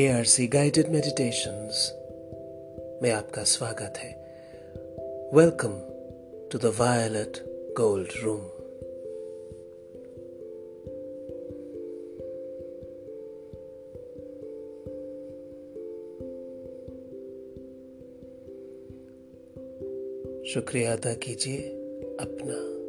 के R C guided meditations में आपका स्वागत है। Welcome to the violet gold room शुक्रिया अदा कीजिए अपना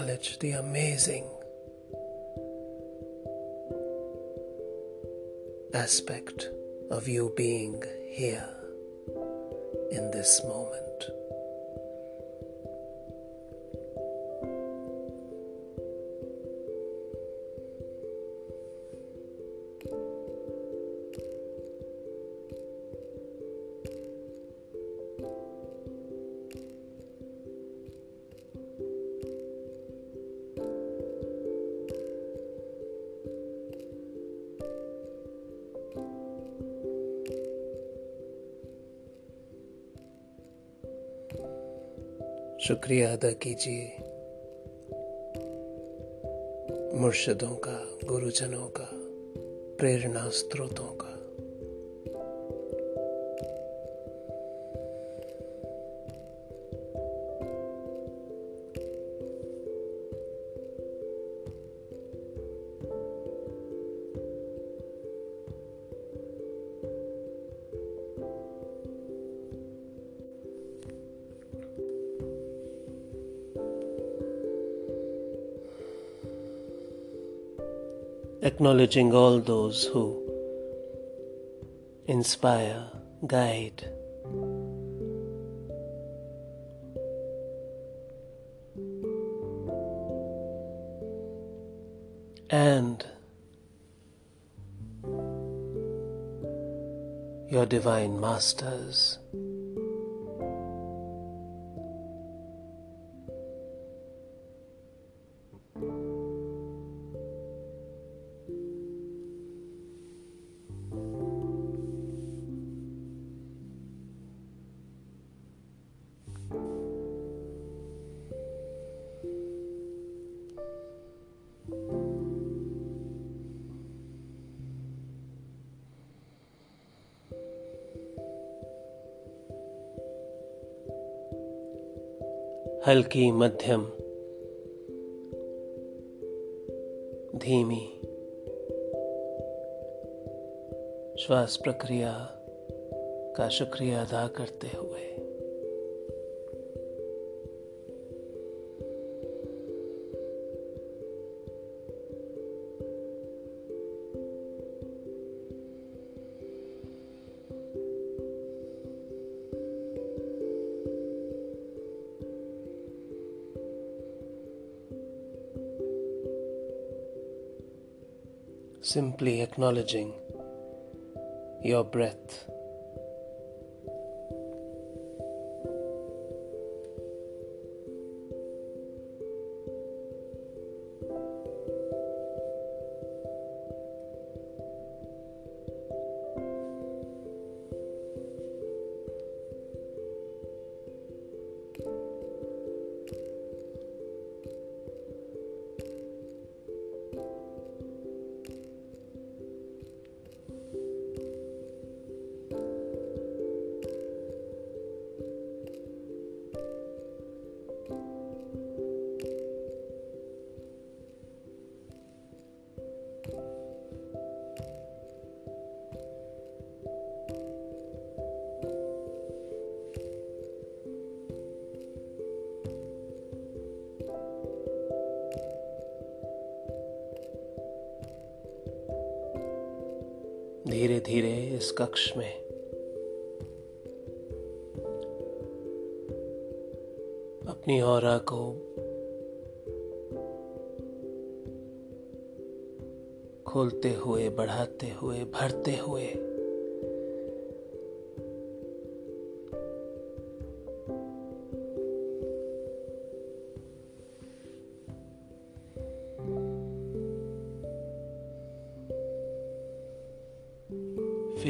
acknowledge the amazing aspect of you being here in this moment. शुक्रिया अदा कीजिए। मुर्शदों का गुरुजनों का प्रेरणा स्त्रोतों का। Acknowledging all those who inspire, guide, and your divine masters. हल्की मध्यम धीमी श्वास प्रक्रिया का शुक्रिया अदा करते हुए। Simply acknowledging your breath. धीरे धीरे इस कक्ष में अपनी और को खोलते हुए बढ़ाते हुए भरते हुए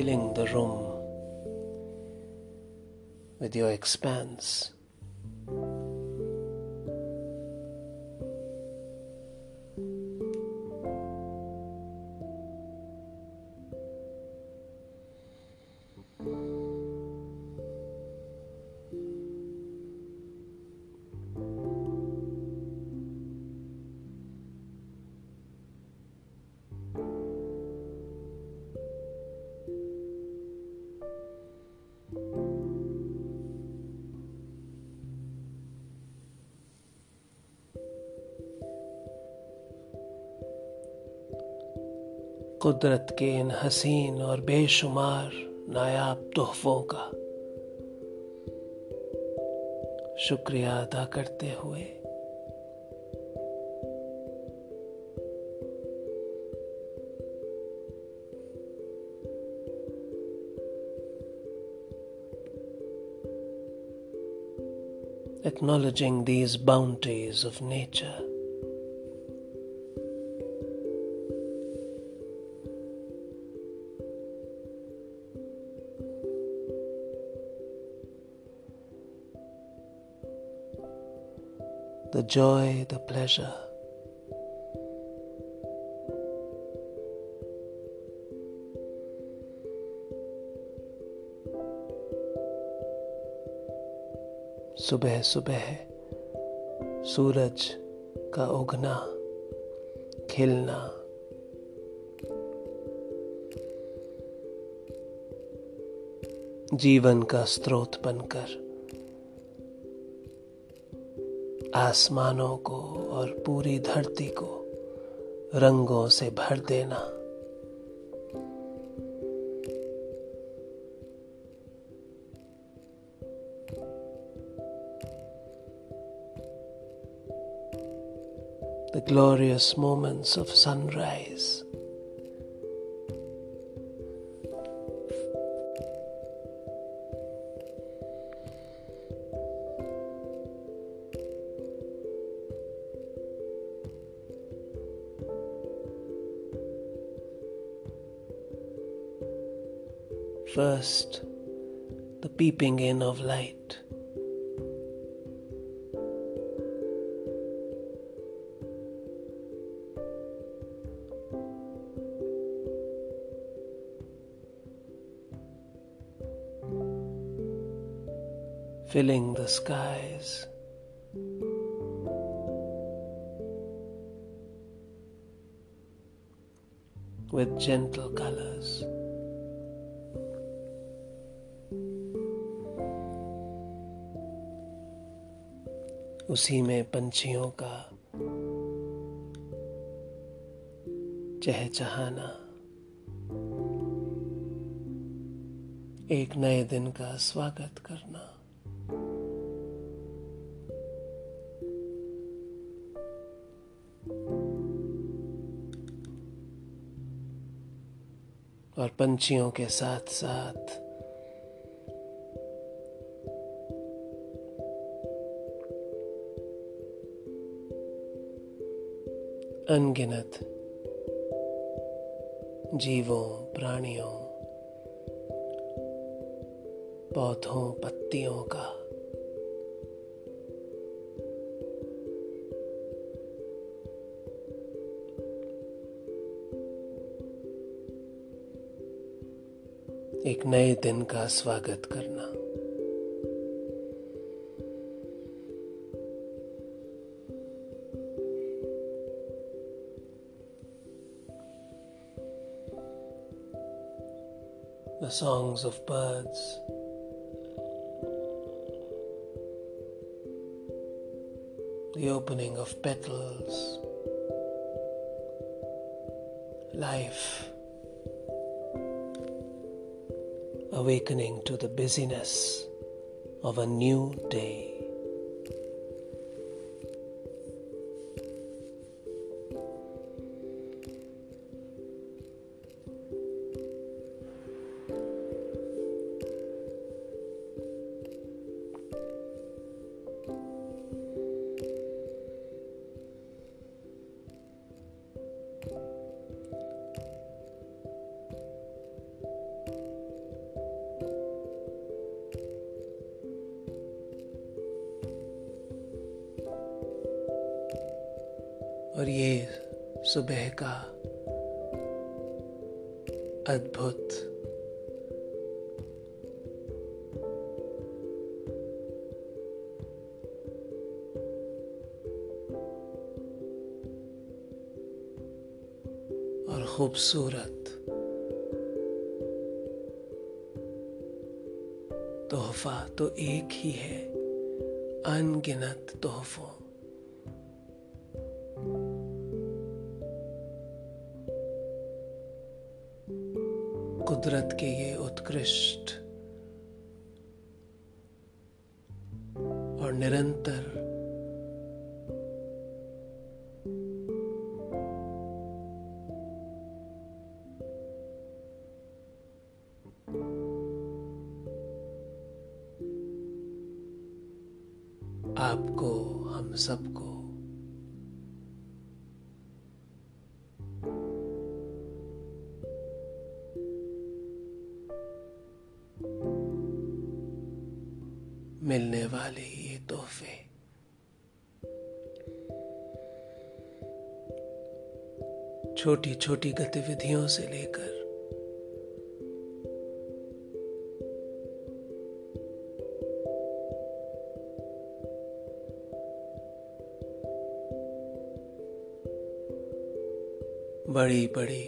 filling the room with your expanse. कुदरत के इन हसीन और बेशुमार नायाब तोहफों का शुक्रिया अदा करते हुए acknowledging these bounties of nature. The joy, the pleasure. सुबह सुबह सूरज का उगना खिलना जीवन का स्रोत बनकर आसमानों को और पूरी धरती को रंगों से भर देना the glorious moments of sunrise. First, the peeping in of light. filling the skies. With gentle colors. उसी में पंछियों का चहचहाना। एक नए दिन का स्वागत करना। और पंछियों के साथ साथ अनगिनत जीवों प्राणियों पौधों पत्तियों का एक नए दिन का स्वागत करना। Songs of birds. The opening of petals. Life. awakening to the busyness of a new day. सुबह का अद्भुत और खूबसूरत तोहफा तो एक ही है अनगिनत तोहफों। कुदरत के ये उत्कृष्ट और निरंतर आपको हम सबको छोटी छोटी गतिविधियों से लेकर। बड़ी बड़ी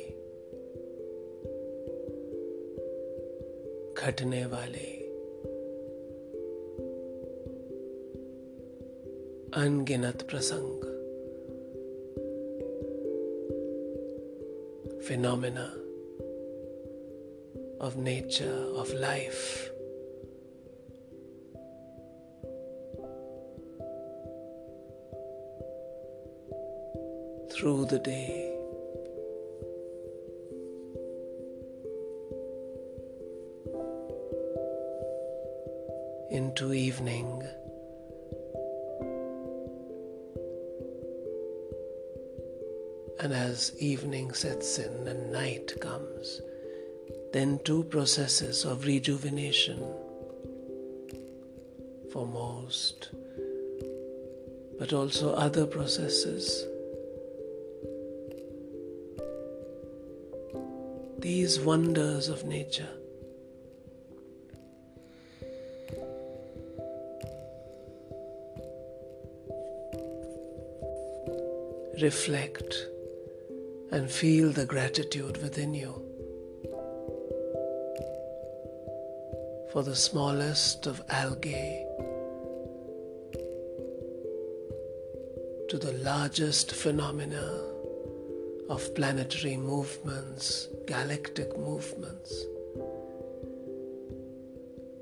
घटने वाले अनगिनत प्रसंग। phenomena of nature, of life. Through the day, into evening. And as evening sets in and night comes, then two processes of rejuvenation for most, but also other processes. These wonders of nature. Reflect and feel the gratitude within you. for the smallest of algae to the largest phenomena of planetary movements, galactic movements,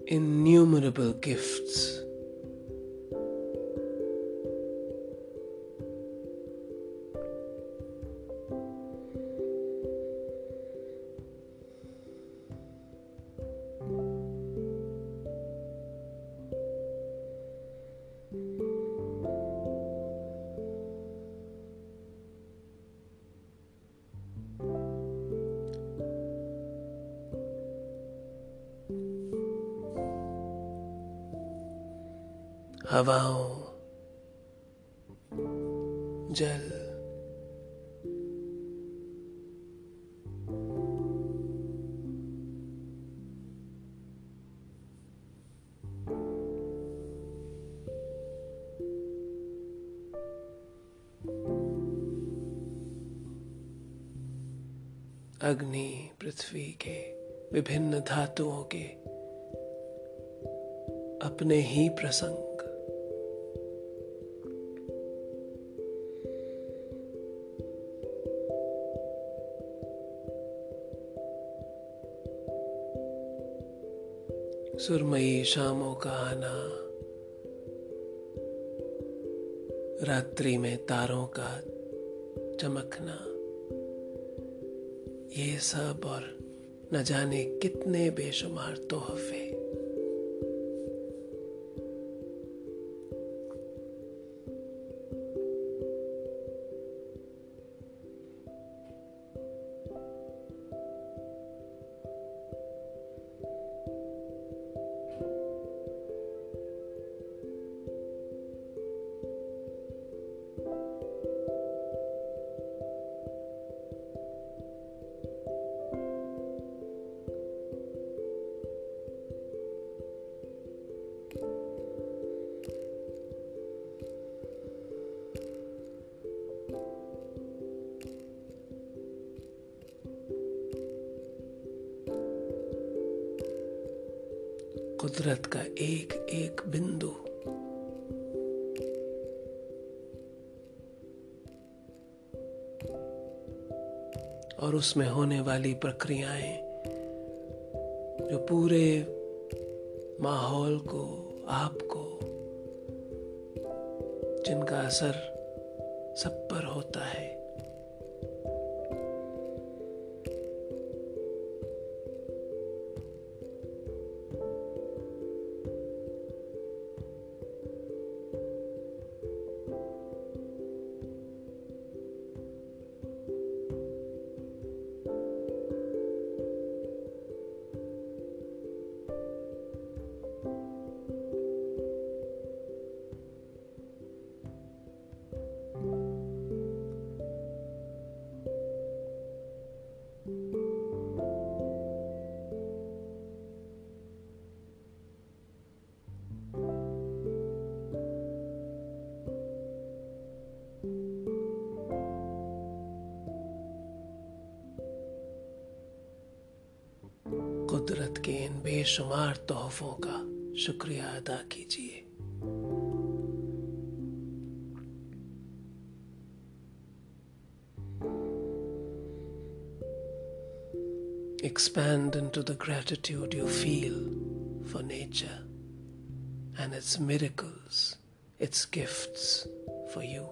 innumerable gifts. हवाओं जल। अग्नि पृथ्वी के विभिन्न धातुओं के अपने ही प्रसंग। सुरमई शामों का आना। रात्रि में तारों का चमकना। ये सब और न जाने कितने बेशुमार तोहफे। वाली प्रक्रियाएँ जो पूरे माहौल को आपको जिनका असर सब पर होता है। कुदरत के इन बेशुमार तोहफों का शुक्रिया अदा कीजिए Expand into the gratitude you feel for nature and its miracles, its gifts for you.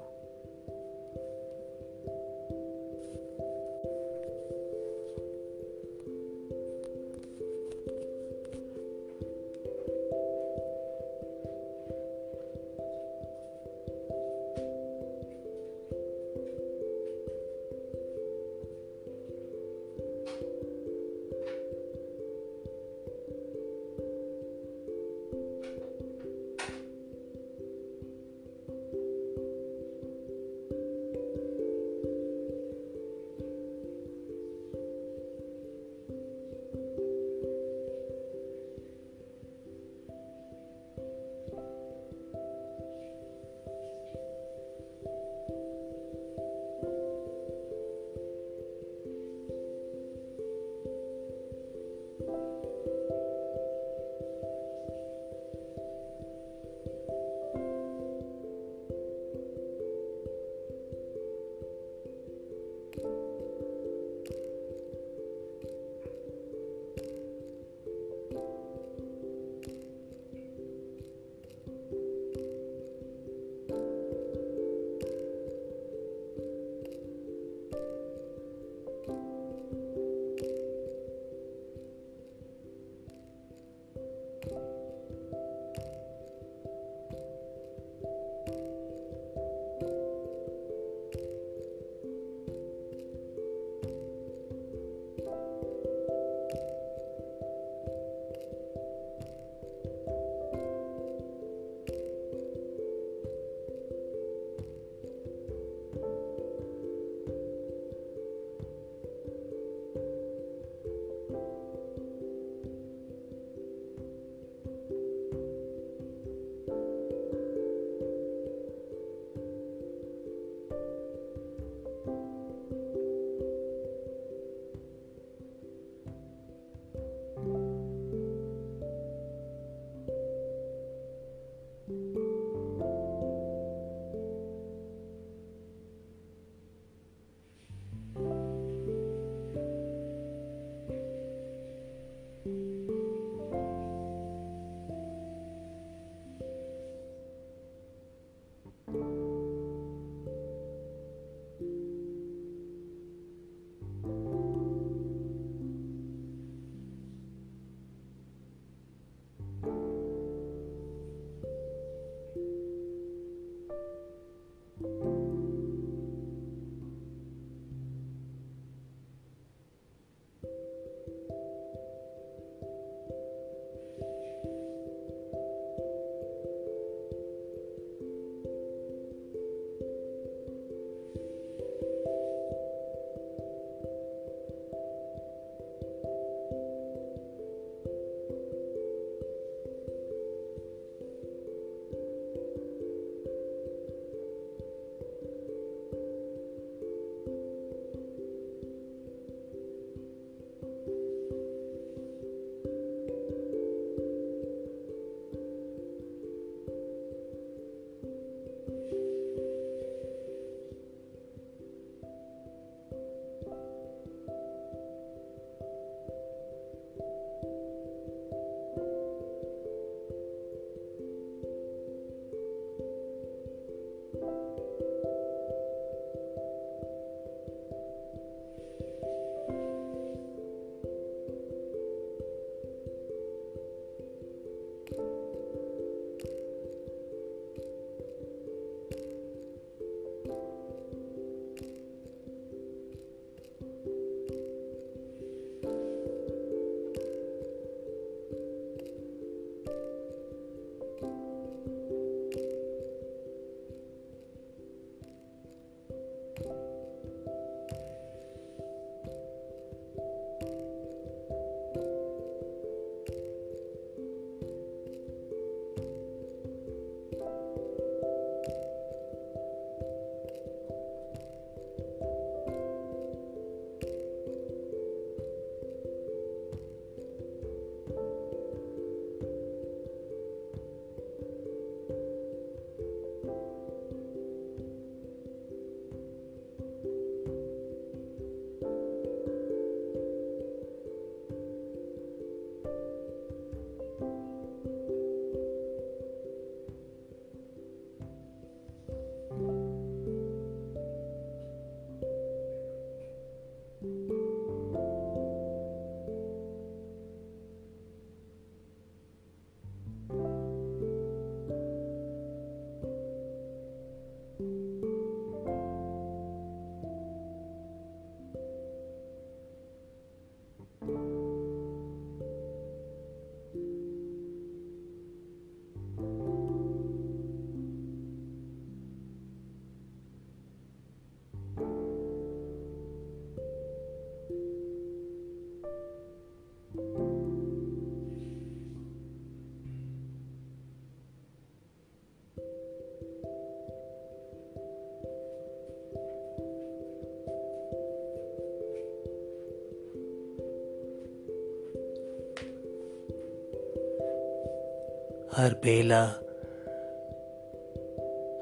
हर बेला,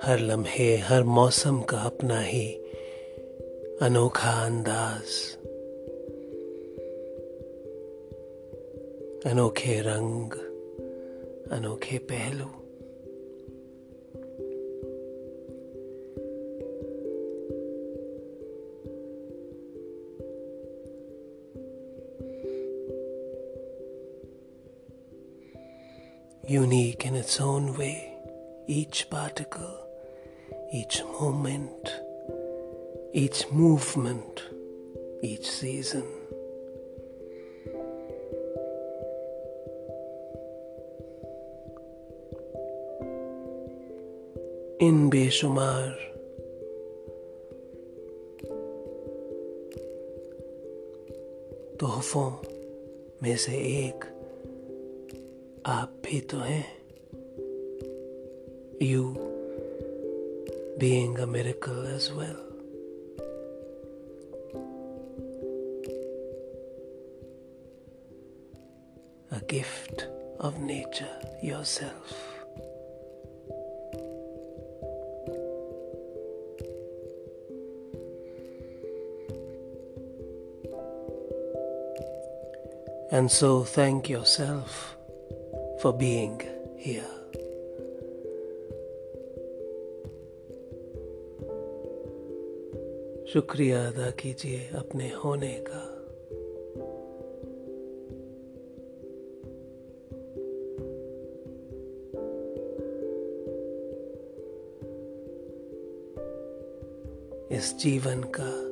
हर लम्हे, हर मौसम का अपना ही अनोखा अंदाज। अनोखे रंग, अनोखे पहलू। Its own way, each particle, each moment, each movement, each season. इन बेशुमार तोहफों में से एक आप भी तो हैं you being a miracle as well. A gift of nature yourself. And so thank yourself for being here. शुक्रिया अदा कीजिए अपने होने का। इस जीवन का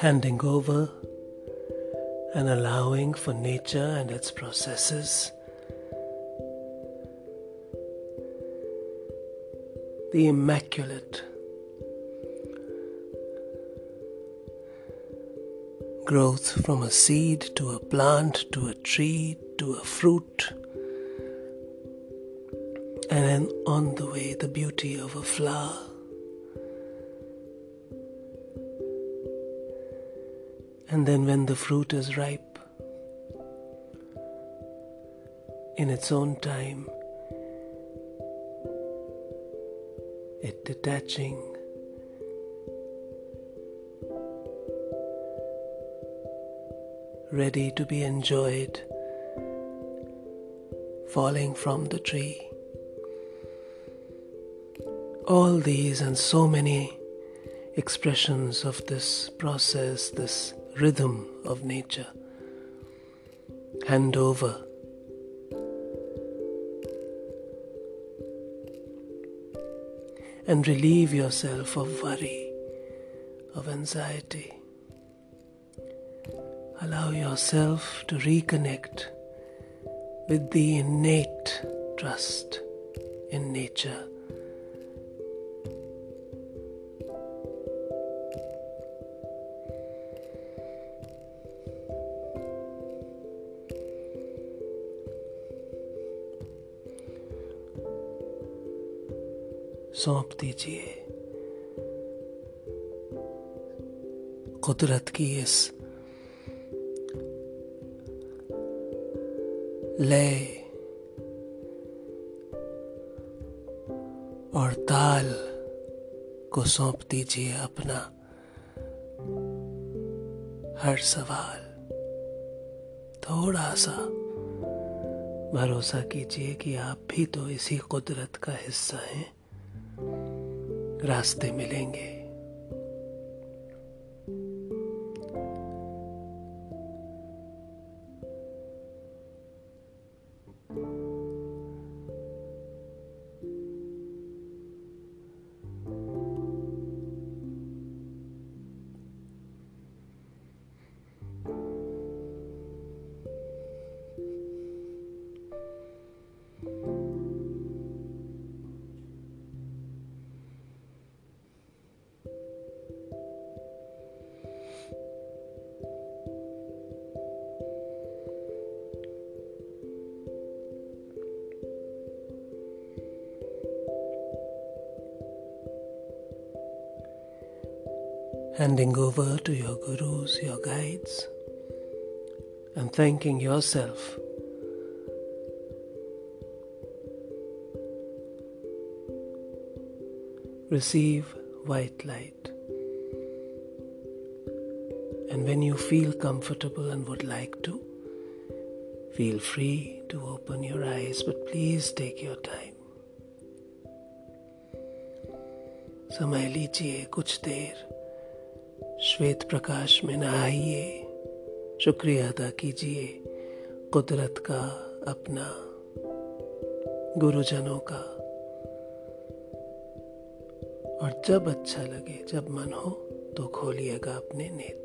handing over and allowing for nature and its processes. The immaculate growth from a seed to a plant to a tree to a fruit, and then on the way the beauty of a flower. And then, when the fruit is ripe, in its own time, it detaching, ready to be enjoyed, falling from the tree. All these and so many expressions of this process, this rhythm of nature. Hand over. And relieve yourself of worry, of anxiety. Allow yourself to reconnect with the innate trust in nature सौंप दीजिए। कुदरत की इस लय और ताल को सौंप दीजिए अपना हर सवाल। थोड़ा सा भरोसा कीजिए कि आप भी तो इसी कुदरत का हिस्सा हैं। रास्ते मिलेंगे। handing over to your gurus, your guides, and thanking yourself. Receive white light. And when you feel comfortable and would like to, feel free to open your eyes, but please take your time. समय लीजिए कुछ देर श्वेत प्रकाश में नहाइए। शुक्रिया अदा कीजिए कुदरत का अपना, गुरुजनों का। और जब अच्छा लगे, जब मन हो तो खोलिएगा अपने नेत्र।